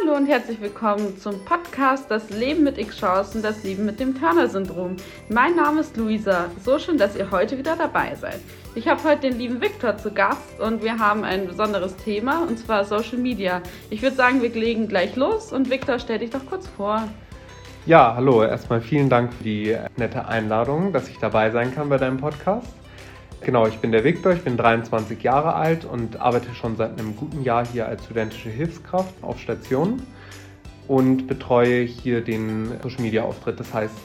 Hallo und herzlich willkommen zum Podcast Das Leben mit X-Chancen, das Leben mit dem Turner-Syndrom. Mein Name ist Luisa. So schön, dass ihr heute wieder dabei seid. Ich habe heute den lieben Viktor zu Gast und wir haben ein besonderes Thema und zwar Social Media. Ich würde sagen, wir legen gleich los und Viktor, stell dich doch kurz vor. Ja, hallo. Erstmal vielen Dank für die nette Einladung, dass ich dabei sein kann bei deinem Podcast. Genau, ich bin der Viktor, ich bin 23 Jahre alt und arbeite schon seit einem guten Jahr hier als studentische Hilfskraft auf Station und betreue hier den Social Media Auftritt, das heißt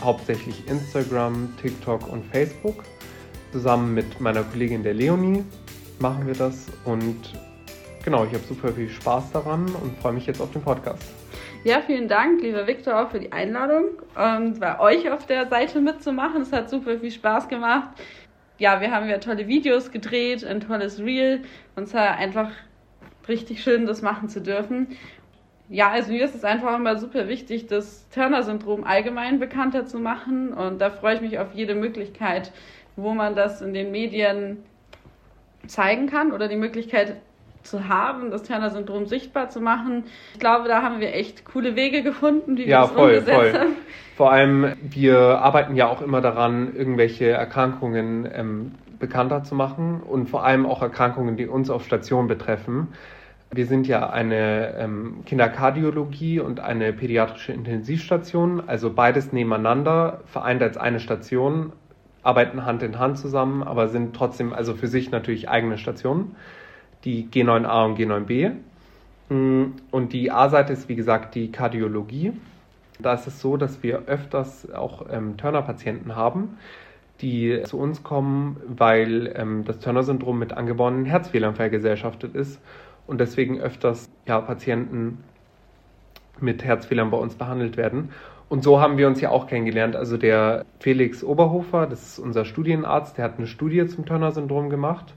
hauptsächlich Instagram, TikTok und Facebook. Zusammen mit meiner Kollegin der Leonie machen wir das und genau, ich habe super viel Spaß daran und freue mich jetzt auf den Podcast. Ja, vielen Dank, lieber Viktor, auch für die Einladung und bei euch auf der Seite mitzumachen. Es hat super viel Spaß gemacht ja, wir haben ja tolle Videos gedreht, ein tolles Reel. Und es war einfach richtig schön, das machen zu dürfen. Ja, also mir ist es einfach immer super wichtig, das Turner-Syndrom allgemein bekannter zu machen. Und da freue ich mich auf jede Möglichkeit, wo man das in den Medien zeigen kann oder die Möglichkeit zu haben, das Turner-Syndrom sichtbar zu machen. Ich glaube, da haben wir echt coole Wege gefunden, wie wir ja, das voll, umgesetzt voll. haben. Vor allem, wir arbeiten ja auch immer daran, irgendwelche Erkrankungen ähm, bekannter zu machen und vor allem auch Erkrankungen, die uns auf Station betreffen. Wir sind ja eine ähm, Kinderkardiologie und eine pädiatrische Intensivstation, also beides nebeneinander, vereint als eine Station, arbeiten Hand in Hand zusammen, aber sind trotzdem also für sich natürlich eigene Stationen die G9a und G9b. Mm, und die A-Seite ist, wie gesagt, die Kardiologie. Da ist es so, dass wir öfters auch ähm, Turner-Patienten haben, die zu uns kommen, weil ähm, das Turner-Syndrom mit angeborenen Herzfehlern vergesellschaftet ist und deswegen öfters ja, Patienten mit Herzfehlern bei uns behandelt werden. Und so haben wir uns ja auch kennengelernt. Also der Felix Oberhofer, das ist unser Studienarzt, der hat eine Studie zum Turner-Syndrom gemacht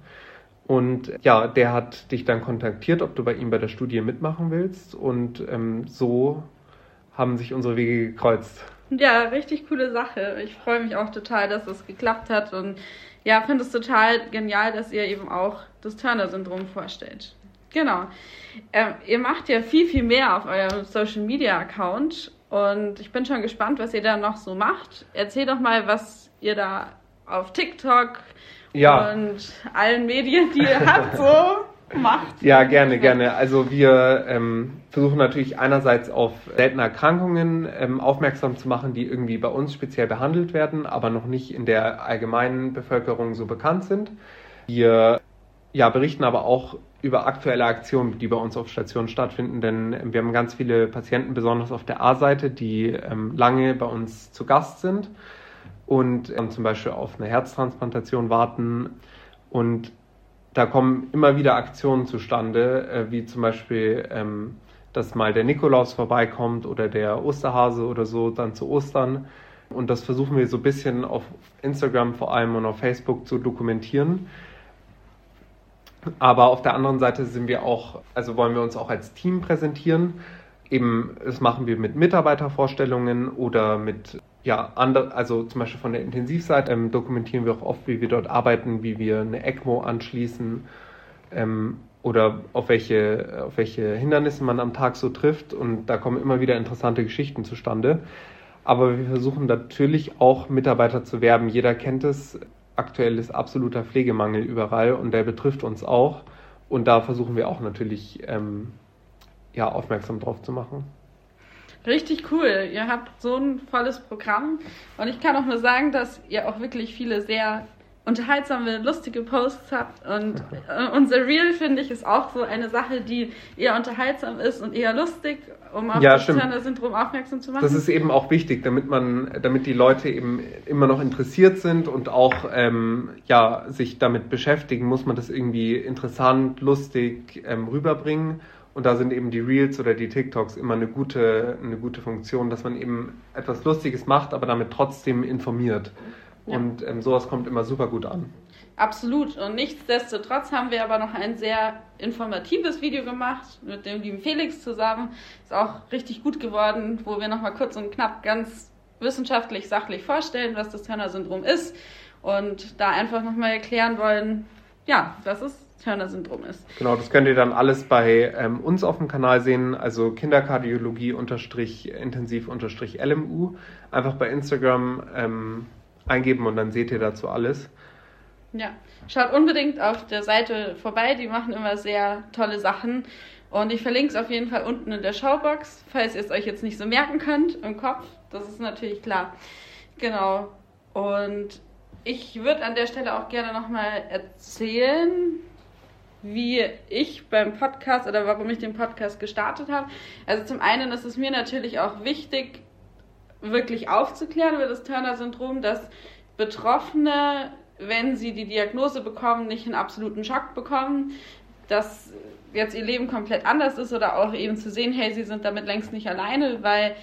und ja, der hat dich dann kontaktiert, ob du bei ihm bei der Studie mitmachen willst. Und ähm, so haben sich unsere Wege gekreuzt. Ja, richtig coole Sache. Ich freue mich auch total, dass das geklappt hat. Und ja, finde es total genial, dass ihr eben auch das Turner-Syndrom vorstellt. Genau. Ähm, ihr macht ja viel, viel mehr auf eurem Social-Media-Account. Und ich bin schon gespannt, was ihr da noch so macht. Erzähl doch mal, was ihr da auf TikTok, ja. und allen Medien, die ihr habt, so macht. Ja, gerne, gerne. Also wir ähm, versuchen natürlich einerseits auf seltene Erkrankungen ähm, aufmerksam zu machen, die irgendwie bei uns speziell behandelt werden, aber noch nicht in der allgemeinen Bevölkerung so bekannt sind. Wir ja, berichten aber auch über aktuelle Aktionen, die bei uns auf Station stattfinden, denn wir haben ganz viele Patienten, besonders auf der A-Seite, die ähm, lange bei uns zu Gast sind und ähm, zum Beispiel auf eine Herztransplantation warten. Und da kommen immer wieder Aktionen zustande, äh, wie zum Beispiel, ähm, dass mal der Nikolaus vorbeikommt oder der Osterhase oder so dann zu Ostern. Und das versuchen wir so ein bisschen auf Instagram vor allem und auf Facebook zu dokumentieren. Aber auf der anderen Seite sind wir auch, also wollen wir uns auch als Team präsentieren. Eben, das machen wir mit Mitarbeitervorstellungen oder mit ja, andere, also zum Beispiel von der Intensivseite ähm, dokumentieren wir auch oft, wie wir dort arbeiten, wie wir eine ECMO anschließen ähm, oder auf welche, auf welche Hindernisse man am Tag so trifft. Und da kommen immer wieder interessante Geschichten zustande. Aber wir versuchen natürlich auch Mitarbeiter zu werben. Jeder kennt es. Aktuell ist absoluter Pflegemangel überall und der betrifft uns auch. Und da versuchen wir auch natürlich ähm, ja, aufmerksam drauf zu machen. Richtig cool. Ihr habt so ein volles Programm. Und ich kann auch nur sagen, dass ihr auch wirklich viele sehr unterhaltsame, lustige Posts habt. Und äh, unser Reel, finde ich, ist auch so eine Sache, die eher unterhaltsam ist und eher lustig, um auf ja, das Turner-Syndrom aufmerksam zu machen. Das ist eben auch wichtig, damit man, damit die Leute eben immer noch interessiert sind und auch ähm, ja, sich damit beschäftigen, muss man das irgendwie interessant, lustig ähm, rüberbringen. Und da sind eben die Reels oder die TikToks immer eine gute, eine gute Funktion, dass man eben etwas Lustiges macht, aber damit trotzdem informiert. Ja. Und ähm, sowas kommt immer super gut an. Absolut. Und nichtsdestotrotz haben wir aber noch ein sehr informatives Video gemacht mit dem lieben Felix zusammen. Ist auch richtig gut geworden, wo wir nochmal kurz und knapp ganz wissenschaftlich, sachlich vorstellen, was das Turner-Syndrom ist und da einfach nochmal erklären wollen, ja, was es Turner-Syndrom ist. Genau, das könnt ihr dann alles bei ähm, uns auf dem Kanal sehen, also Kinderkardiologie-intensiv-LMU. Einfach bei Instagram ähm, eingeben und dann seht ihr dazu alles. Ja, schaut unbedingt auf der Seite vorbei, die machen immer sehr tolle Sachen. Und ich verlinke es auf jeden Fall unten in der Showbox, falls ihr es euch jetzt nicht so merken könnt im Kopf. Das ist natürlich klar. Genau. Und ich würde an der Stelle auch gerne nochmal erzählen, wie ich beim Podcast oder warum ich den Podcast gestartet habe. Also zum einen ist es mir natürlich auch wichtig, wirklich aufzuklären über das Turner-Syndrom, dass Betroffene, wenn sie die Diagnose bekommen, nicht einen absoluten Schock bekommen, dass jetzt ihr Leben komplett anders ist oder auch eben zu sehen, hey, sie sind damit längst nicht alleine, weil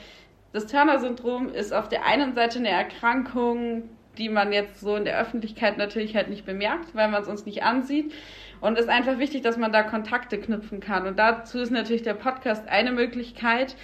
das Turner-Syndrom ist auf der einen Seite eine Erkrankung, die man jetzt so in der Öffentlichkeit natürlich halt nicht bemerkt, weil man es uns nicht ansieht. Und es ist einfach wichtig, dass man da Kontakte knüpfen kann. Und dazu ist natürlich der Podcast eine Möglichkeit,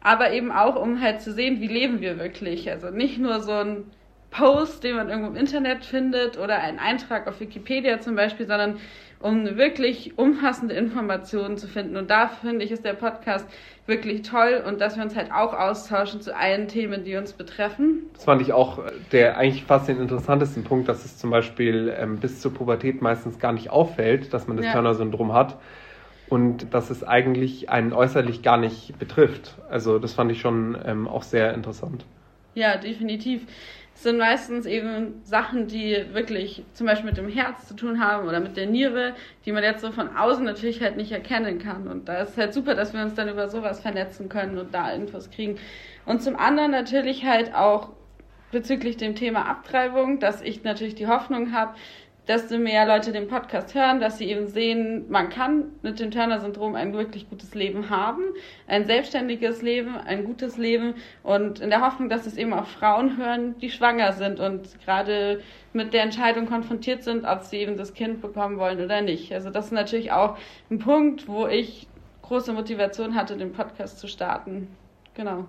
aber eben auch, um halt zu sehen, wie leben wir wirklich. Also nicht nur so ein Post, den man irgendwo im Internet findet oder ein Eintrag auf Wikipedia zum Beispiel, sondern um wirklich umfassende Informationen zu finden. Und da finde ich, ist der Podcast wirklich toll und dass wir uns halt auch austauschen zu allen Themen, die uns betreffen. Das fand ich auch der eigentlich fast den interessantesten Punkt, dass es zum Beispiel ähm, bis zur Pubertät meistens gar nicht auffällt, dass man das ja. Turner-Syndrom hat und dass es eigentlich einen äußerlich gar nicht betrifft. Also das fand ich schon ähm, auch sehr interessant. Ja, definitiv sind meistens eben Sachen, die wirklich zum Beispiel mit dem Herz zu tun haben oder mit der Niere, die man jetzt so von außen natürlich halt nicht erkennen kann. Und da ist halt super, dass wir uns dann über sowas vernetzen können und da Infos kriegen. Und zum anderen natürlich halt auch bezüglich dem Thema Abtreibung, dass ich natürlich die Hoffnung habe, desto mehr Leute den Podcast hören, dass sie eben sehen, man kann mit dem Turner-Syndrom ein wirklich gutes Leben haben, ein selbstständiges Leben, ein gutes Leben und in der Hoffnung, dass es eben auch Frauen hören, die schwanger sind und gerade mit der Entscheidung konfrontiert sind, ob sie eben das Kind bekommen wollen oder nicht. Also das ist natürlich auch ein Punkt, wo ich große Motivation hatte, den Podcast zu starten. Genau.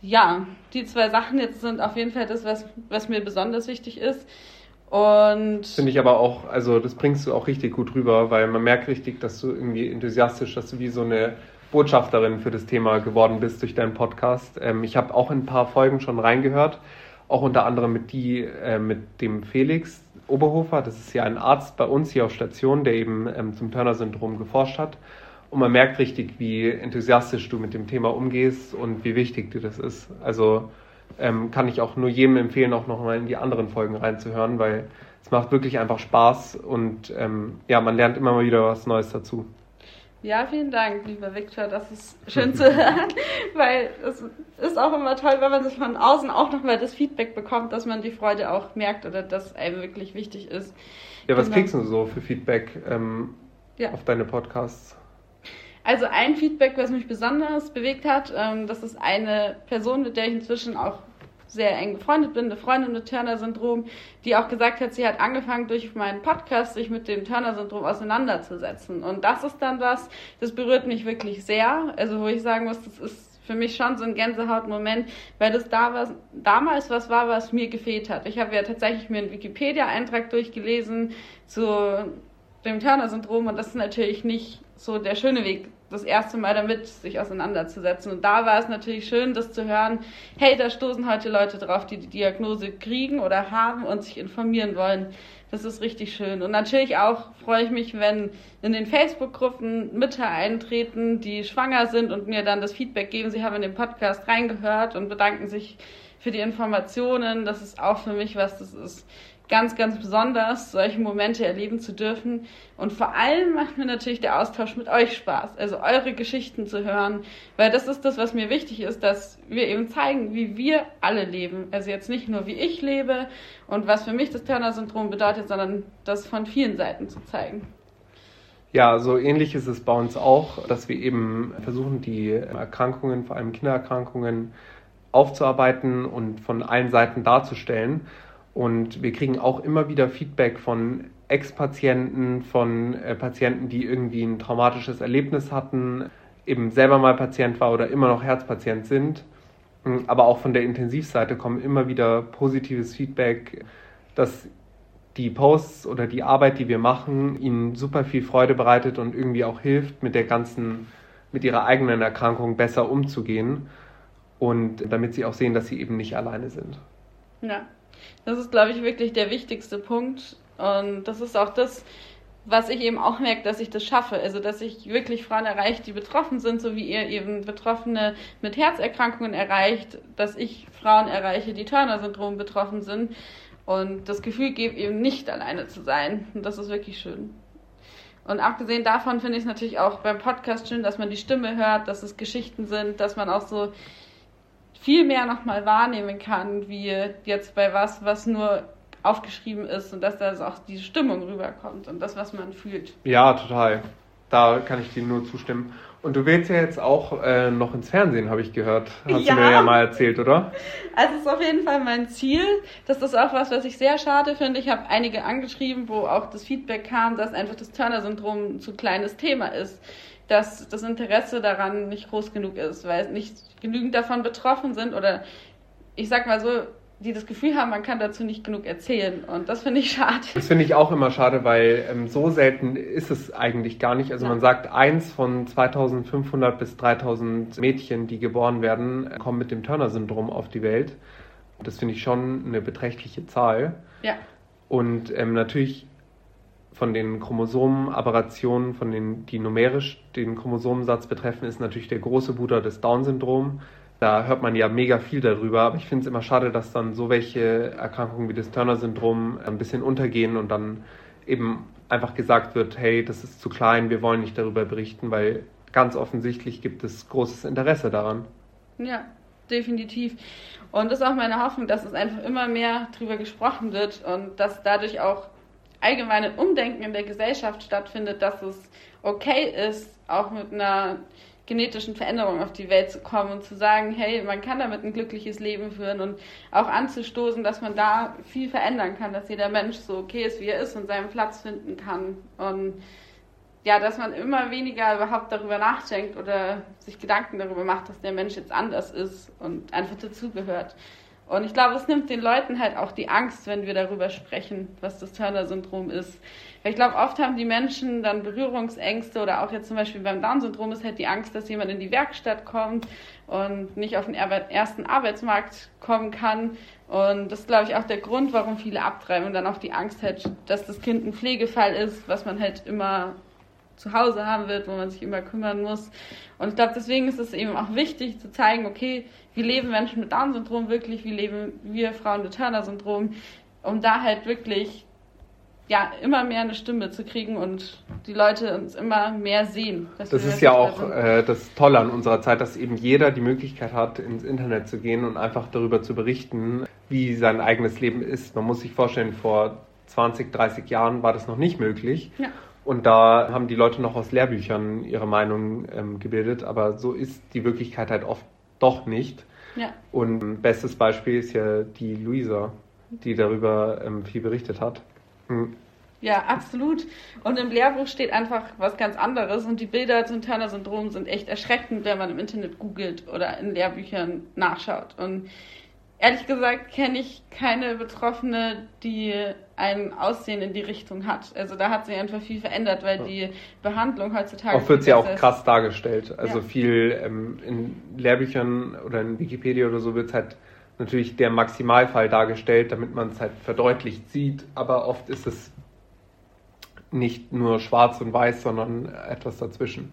Ja, die zwei Sachen jetzt sind auf jeden Fall das, was, was mir besonders wichtig ist. Und finde ich aber auch, also das bringst du auch richtig gut rüber, weil man merkt richtig, dass du irgendwie enthusiastisch, dass du wie so eine Botschafterin für das Thema geworden bist durch deinen Podcast. Ähm, ich habe auch in ein paar Folgen schon reingehört, auch unter anderem mit die äh, mit dem Felix Oberhofer. Das ist ja ein Arzt bei uns hier auf Station, der eben ähm, zum Turner-Syndrom geforscht hat. Und man merkt richtig, wie enthusiastisch du mit dem Thema umgehst und wie wichtig dir das ist. Also ähm, kann ich auch nur jedem empfehlen, auch nochmal in die anderen Folgen reinzuhören, weil es macht wirklich einfach Spaß und ähm, ja, man lernt immer mal wieder was Neues dazu. Ja, vielen Dank, lieber Viktor. Das ist schön zu hören, weil es ist auch immer toll, wenn man sich von außen auch nochmal das Feedback bekommt, dass man die Freude auch merkt oder dass einem wirklich wichtig ist. Ja, was genau. kriegst du so für Feedback ähm, ja. auf deine Podcasts? Also ein Feedback, was mich besonders bewegt hat, ähm, das ist eine Person, mit der ich inzwischen auch sehr eng befreundet bin, eine Freundin mit Turner-Syndrom, die auch gesagt hat, sie hat angefangen durch meinen Podcast sich mit dem Turner-Syndrom auseinanderzusetzen. Und das ist dann was, das berührt mich wirklich sehr. Also wo ich sagen muss, das ist für mich schon so ein Gänsehautmoment, weil das da was, damals was war, was mir gefehlt hat. Ich habe ja tatsächlich mir einen Wikipedia-Eintrag durchgelesen zu dem Turner-Syndrom und das ist natürlich nicht so der schöne Weg, das erste Mal damit sich auseinanderzusetzen. Und da war es natürlich schön, das zu hören, hey, da stoßen heute Leute drauf, die die Diagnose kriegen oder haben und sich informieren wollen. Das ist richtig schön. Und natürlich auch freue ich mich, wenn in den Facebook-Gruppen Mütter eintreten, die schwanger sind und mir dann das Feedback geben, sie haben in den Podcast reingehört und bedanken sich für die Informationen. Das ist auch für mich was, das ist ganz, ganz besonders, solche Momente erleben zu dürfen. Und vor allem macht mir natürlich der Austausch mit euch Spaß, also eure Geschichten zu hören, weil das ist das, was mir wichtig ist, dass wir eben zeigen, wie wir alle leben. Also jetzt nicht nur, wie ich lebe und was für mich das Turner-Syndrom bedeutet, sondern das von vielen Seiten zu zeigen. Ja, so ähnlich ist es bei uns auch, dass wir eben versuchen, die Erkrankungen, vor allem Kindererkrankungen, aufzuarbeiten und von allen Seiten darzustellen. Und wir kriegen auch immer wieder Feedback von Ex-Patienten, von äh, Patienten, die irgendwie ein traumatisches Erlebnis hatten, eben selber mal Patient war oder immer noch Herzpatient sind. Aber auch von der Intensivseite kommen immer wieder positives Feedback, dass die Posts oder die Arbeit, die wir machen, ihnen super viel Freude bereitet und irgendwie auch hilft, mit der ganzen, mit ihrer eigenen Erkrankung besser umzugehen und damit sie auch sehen, dass sie eben nicht alleine sind. Ja, das ist, glaube ich, wirklich der wichtigste Punkt. Und das ist auch das, was ich eben auch merke, dass ich das schaffe. Also, dass ich wirklich Frauen erreiche, die betroffen sind, so wie ihr eben Betroffene mit Herzerkrankungen erreicht, dass ich Frauen erreiche, die Turner-Syndrom betroffen sind und das Gefühl gebe, eben nicht alleine zu sein. Und das ist wirklich schön. Und abgesehen davon finde ich es natürlich auch beim Podcast schön, dass man die Stimme hört, dass es Geschichten sind, dass man auch so viel mehr nochmal wahrnehmen kann, wie jetzt bei was, was nur aufgeschrieben ist und dass da auch die Stimmung rüberkommt und das, was man fühlt. Ja, total. Da kann ich dir nur zustimmen. Und du willst ja jetzt auch äh, noch ins Fernsehen, habe ich gehört. Hast ja. du mir ja mal erzählt, oder? Also es ist auf jeden Fall mein Ziel. Das ist auch was, was ich sehr schade finde. Ich habe einige angeschrieben, wo auch das Feedback kam, dass einfach das Turner-Syndrom ein zu kleines Thema ist. Dass das Interesse daran nicht groß genug ist, weil nicht genügend davon betroffen sind oder ich sag mal so, die das Gefühl haben, man kann dazu nicht genug erzählen. Und das finde ich schade. Das finde ich auch immer schade, weil ähm, so selten ist es eigentlich gar nicht. Also ja. man sagt, eins von 2500 bis 3000 Mädchen, die geboren werden, kommen mit dem Turner-Syndrom auf die Welt. Das finde ich schon eine beträchtliche Zahl. Ja. Und ähm, natürlich von den Chromosomenaberrationen, von den, die numerisch den Chromosomensatz betreffen, ist natürlich der große Bruder des Down-Syndrom. Da hört man ja mega viel darüber, aber ich finde es immer schade, dass dann so welche Erkrankungen wie das Turner-Syndrom ein bisschen untergehen und dann eben einfach gesagt wird, hey, das ist zu klein, wir wollen nicht darüber berichten, weil ganz offensichtlich gibt es großes Interesse daran. Ja, definitiv. Und das ist auch meine Hoffnung, dass es einfach immer mehr darüber gesprochen wird und dass dadurch auch allgemeine Umdenken in der Gesellschaft stattfindet, dass es okay ist, auch mit einer genetischen Veränderungen auf die Welt zu kommen und zu sagen, hey, man kann damit ein glückliches Leben führen und auch anzustoßen, dass man da viel verändern kann, dass jeder Mensch so okay ist, wie er ist und seinen Platz finden kann. Und ja, dass man immer weniger überhaupt darüber nachdenkt oder sich Gedanken darüber macht, dass der Mensch jetzt anders ist und einfach dazugehört. Und ich glaube, es nimmt den Leuten halt auch die Angst, wenn wir darüber sprechen, was das Turner-Syndrom ist. Weil ich glaube, oft haben die Menschen dann Berührungsängste oder auch jetzt zum Beispiel beim Down-Syndrom ist halt die Angst, dass jemand in die Werkstatt kommt und nicht auf den ersten Arbeitsmarkt kommen kann. Und das ist, glaube ich, auch der Grund, warum viele abtreiben und dann auch die Angst hat, dass das Kind ein Pflegefall ist, was man halt immer zu Hause haben wird, wo man sich immer kümmern muss. Und ich glaube, deswegen ist es eben auch wichtig zu zeigen, okay, wie leben Menschen mit Down-Syndrom wirklich, wie leben wir Frauen mit Turner-Syndrom, um da halt wirklich ja, immer mehr eine Stimme zu kriegen und die Leute uns immer mehr sehen. Das ist ja auch äh, das Tolle an unserer Zeit, dass eben jeder die Möglichkeit hat, ins Internet zu gehen und einfach darüber zu berichten, wie sein eigenes Leben ist. Man muss sich vorstellen, vor 20, 30 Jahren war das noch nicht möglich. Ja. Und da haben die Leute noch aus Lehrbüchern ihre Meinung ähm, gebildet, aber so ist die Wirklichkeit halt oft doch nicht. Ja. Und bestes Beispiel ist ja die Luisa, die darüber ähm, viel berichtet hat. Hm. Ja, absolut. Und im Lehrbuch steht einfach was ganz anderes und die Bilder zum Turner-Syndrom sind echt erschreckend, wenn man im Internet googelt oder in Lehrbüchern nachschaut. Und ehrlich gesagt kenne ich keine Betroffene, die ein Aussehen in die Richtung hat. Also da hat sich einfach viel verändert, weil die Behandlung heutzutage. Auch wird sie auch krass dargestellt. Also ja. viel ähm, in Lehrbüchern oder in Wikipedia oder so wird es halt natürlich der Maximalfall dargestellt, damit man es halt verdeutlicht sieht. Aber oft ist es nicht nur schwarz und weiß, sondern etwas dazwischen.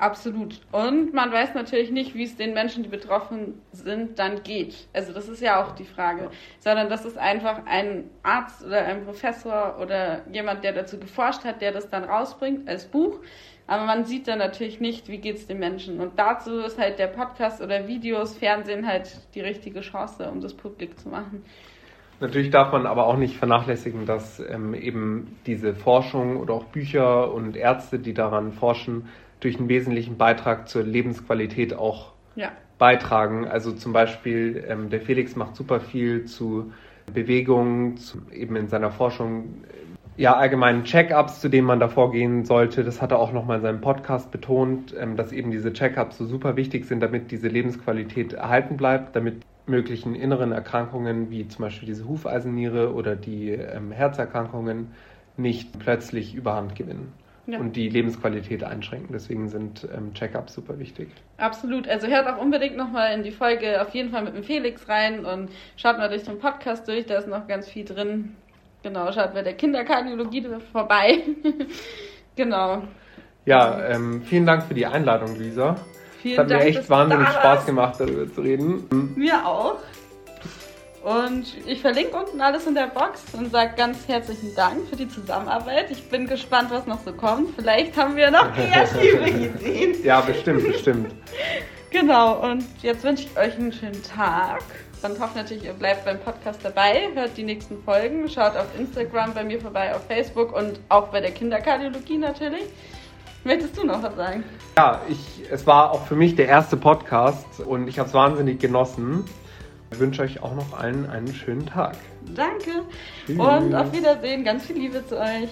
Absolut. Und man weiß natürlich nicht, wie es den Menschen, die betroffen sind, dann geht. Also das ist ja auch die Frage. Sondern das ist einfach ein Arzt oder ein Professor oder jemand, der dazu geforscht hat, der das dann rausbringt als Buch. Aber man sieht dann natürlich nicht, wie geht es den Menschen. Und dazu ist halt der Podcast oder Videos, Fernsehen halt die richtige Chance, um das publik zu machen. Natürlich darf man aber auch nicht vernachlässigen, dass ähm, eben diese Forschung oder auch Bücher und Ärzte, die daran forschen, durch einen wesentlichen Beitrag zur Lebensqualität auch ja. beitragen. Also zum Beispiel, ähm, der Felix macht super viel zu Bewegung, zu, eben in seiner Forschung, äh, ja, allgemeinen Check-ups, zu denen man davor gehen sollte. Das hat er auch nochmal in seinem Podcast betont, ähm, dass eben diese Check-ups so super wichtig sind, damit diese Lebensqualität erhalten bleibt, damit möglichen inneren Erkrankungen wie zum Beispiel diese Hufeisenniere oder die ähm, Herzerkrankungen nicht plötzlich überhand gewinnen ja. und die Lebensqualität einschränken. Deswegen sind ähm, Check-ups super wichtig. Absolut. Also hört auch unbedingt nochmal in die Folge auf jeden Fall mit dem Felix rein und schaut mal durch den Podcast durch, da ist noch ganz viel drin. Genau, schaut bei der Kinderkardiologie vorbei. genau. Ja, ähm, vielen Dank für die Einladung, Lisa. Vielen es hat Dank, mir echt wahnsinnig Spaß gemacht, darüber zu reden. Mir auch. Und ich verlinke unten alles in der Box und sage ganz herzlichen Dank für die Zusammenarbeit. Ich bin gespannt, was noch so kommt. Vielleicht haben wir noch kreative Ideen. Ja, bestimmt, bestimmt. Genau, und jetzt wünsche ich euch einen schönen Tag. Und hoffe natürlich, ihr bleibt beim Podcast dabei, hört die nächsten Folgen, schaut auf Instagram bei mir vorbei, auf Facebook und auch bei der Kinderkardiologie natürlich. Möchtest du noch was sagen? Ja, ich, es war auch für mich der erste Podcast und ich habe es wahnsinnig genossen. Ich wünsche euch auch noch allen einen schönen Tag. Danke Tschüss. und auf Wiedersehen. Ganz viel Liebe zu euch.